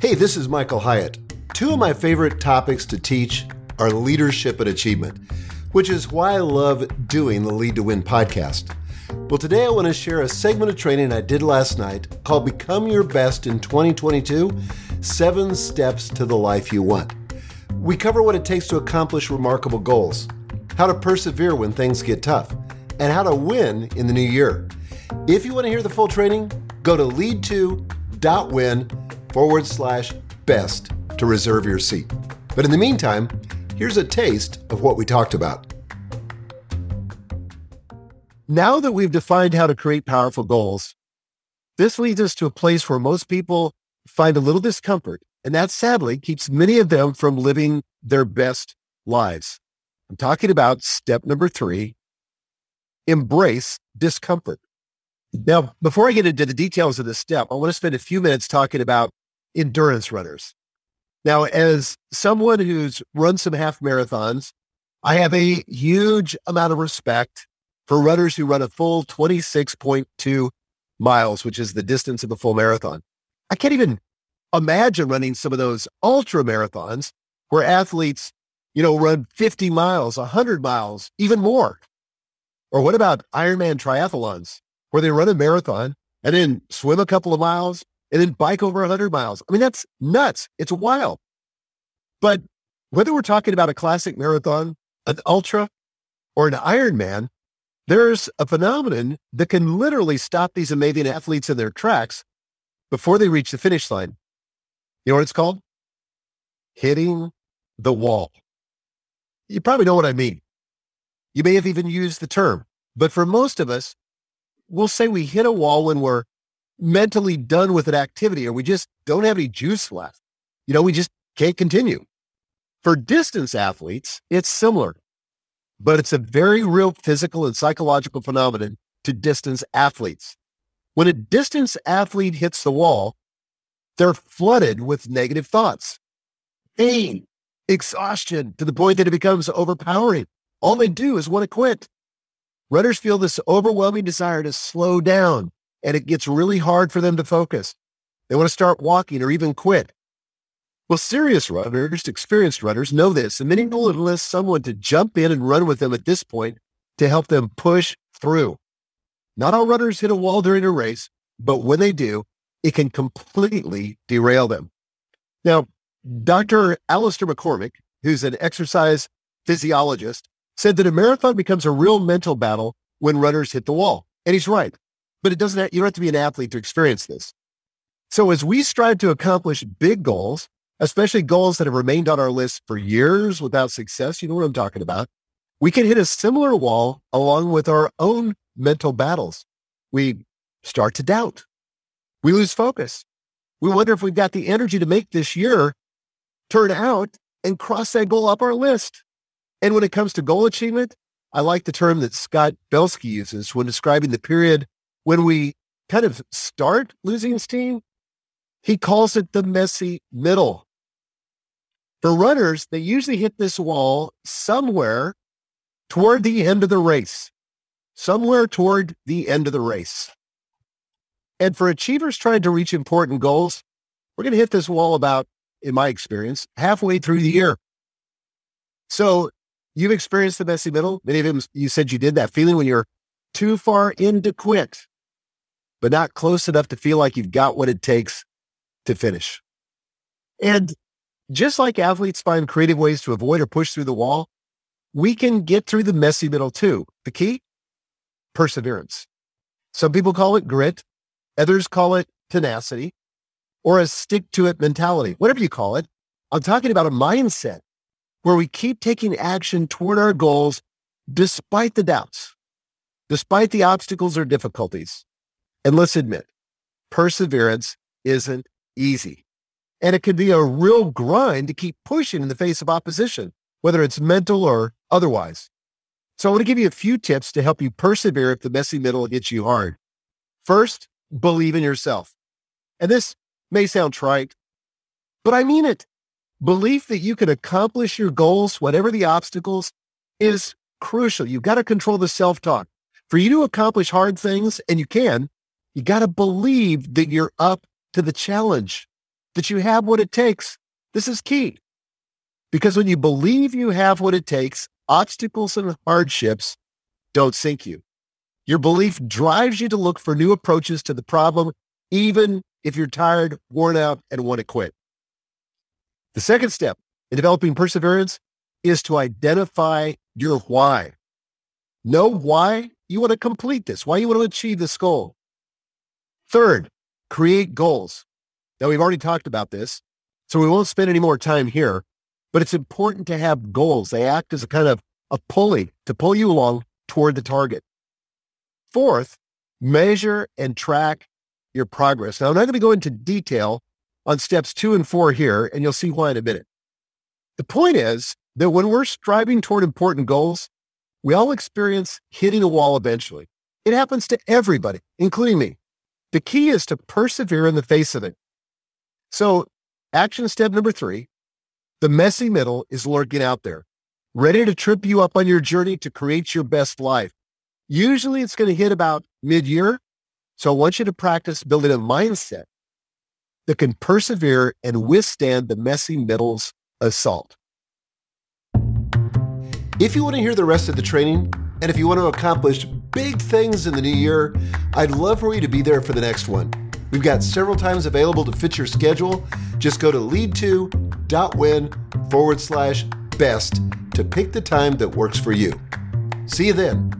Hey, this is Michael Hyatt. Two of my favorite topics to teach are leadership and achievement, which is why I love doing the Lead to Win podcast. Well, today I want to share a segment of training I did last night called Become Your Best in 2022 Seven Steps to the Life You Want. We cover what it takes to accomplish remarkable goals, how to persevere when things get tough, and how to win in the new year. If you want to hear the full training, go to lead2.win forward slash best to reserve your seat. But in the meantime, here's a taste of what we talked about. Now that we've defined how to create powerful goals, this leads us to a place where most people find a little discomfort, and that sadly keeps many of them from living their best lives. I'm talking about step number three embrace discomfort. Now, before I get into the details of this step, I want to spend a few minutes talking about endurance runners. Now, as someone who's run some half marathons, I have a huge amount of respect for runners who run a full 26.2 miles, which is the distance of a full marathon. I can't even imagine running some of those ultra marathons where athletes, you know, run 50 miles, 100 miles, even more. Or what about Ironman triathlons where they run a marathon and then swim a couple of miles and then bike over 100 miles? I mean, that's nuts. It's wild. But whether we're talking about a classic marathon, an ultra, or an Ironman, there's a phenomenon that can literally stop these amazing athletes in their tracks before they reach the finish line. You know what it's called? Hitting the wall. You probably know what I mean. You may have even used the term, but for most of us, we'll say we hit a wall when we're mentally done with an activity or we just don't have any juice left. You know, we just can't continue. For distance athletes, it's similar but it's a very real physical and psychological phenomenon to distance athletes. When a distance athlete hits the wall, they're flooded with negative thoughts, pain, exhaustion to the point that it becomes overpowering. All they do is want to quit. Runners feel this overwhelming desire to slow down, and it gets really hard for them to focus. They want to start walking or even quit. Well, serious runners, experienced runners know this, and many will enlist someone to jump in and run with them at this point to help them push through. Not all runners hit a wall during a race, but when they do, it can completely derail them. Now, Dr. Alistair McCormick, who's an exercise physiologist, said that a marathon becomes a real mental battle when runners hit the wall. And he's right. But it doesn't have, you don't have to be an athlete to experience this. So as we strive to accomplish big goals, especially goals that have remained on our list for years without success. You know what I'm talking about. We can hit a similar wall along with our own mental battles. We start to doubt. We lose focus. We wonder if we've got the energy to make this year turn out and cross that goal up our list. And when it comes to goal achievement, I like the term that Scott Belsky uses when describing the period when we kind of start losing steam. He calls it the messy middle. For runners, they usually hit this wall somewhere toward the end of the race, somewhere toward the end of the race. And for achievers trying to reach important goals, we're going to hit this wall about, in my experience, halfway through the year. So you've experienced the messy middle. Many of them, you said you did that feeling when you're too far in to quit, but not close enough to feel like you've got what it takes to finish. And just like athletes find creative ways to avoid or push through the wall, we can get through the messy middle too. The key? Perseverance. Some people call it grit. Others call it tenacity or a stick to it mentality, whatever you call it. I'm talking about a mindset where we keep taking action toward our goals despite the doubts, despite the obstacles or difficulties. And let's admit, perseverance isn't easy. And it can be a real grind to keep pushing in the face of opposition, whether it's mental or otherwise. So I want to give you a few tips to help you persevere if the messy middle hits you hard. First, believe in yourself. And this may sound trite, but I mean it. Belief that you can accomplish your goals, whatever the obstacles, is crucial. You've got to control the self-talk. For you to accomplish hard things, and you can, you got to believe that you're up to the challenge that you have what it takes. This is key. Because when you believe you have what it takes, obstacles and hardships don't sink you. Your belief drives you to look for new approaches to the problem, even if you're tired, worn out, and want to quit. The second step in developing perseverance is to identify your why. Know why you want to complete this, why you want to achieve this goal. Third, create goals. Now, we've already talked about this, so we won't spend any more time here, but it's important to have goals. They act as a kind of a pulley to pull you along toward the target. Fourth, measure and track your progress. Now, I'm not going to go into detail on steps two and four here, and you'll see why in a minute. The point is that when we're striving toward important goals, we all experience hitting a wall eventually. It happens to everybody, including me. The key is to persevere in the face of it. So, action step number three the messy middle is lurking out there, ready to trip you up on your journey to create your best life. Usually it's going to hit about mid year. So, I want you to practice building a mindset that can persevere and withstand the messy middle's assault. If you want to hear the rest of the training, and if you want to accomplish big things in the new year, I'd love for you to be there for the next one. We've got several times available to fit your schedule. Just go to lead2.win forward slash best to pick the time that works for you. See you then.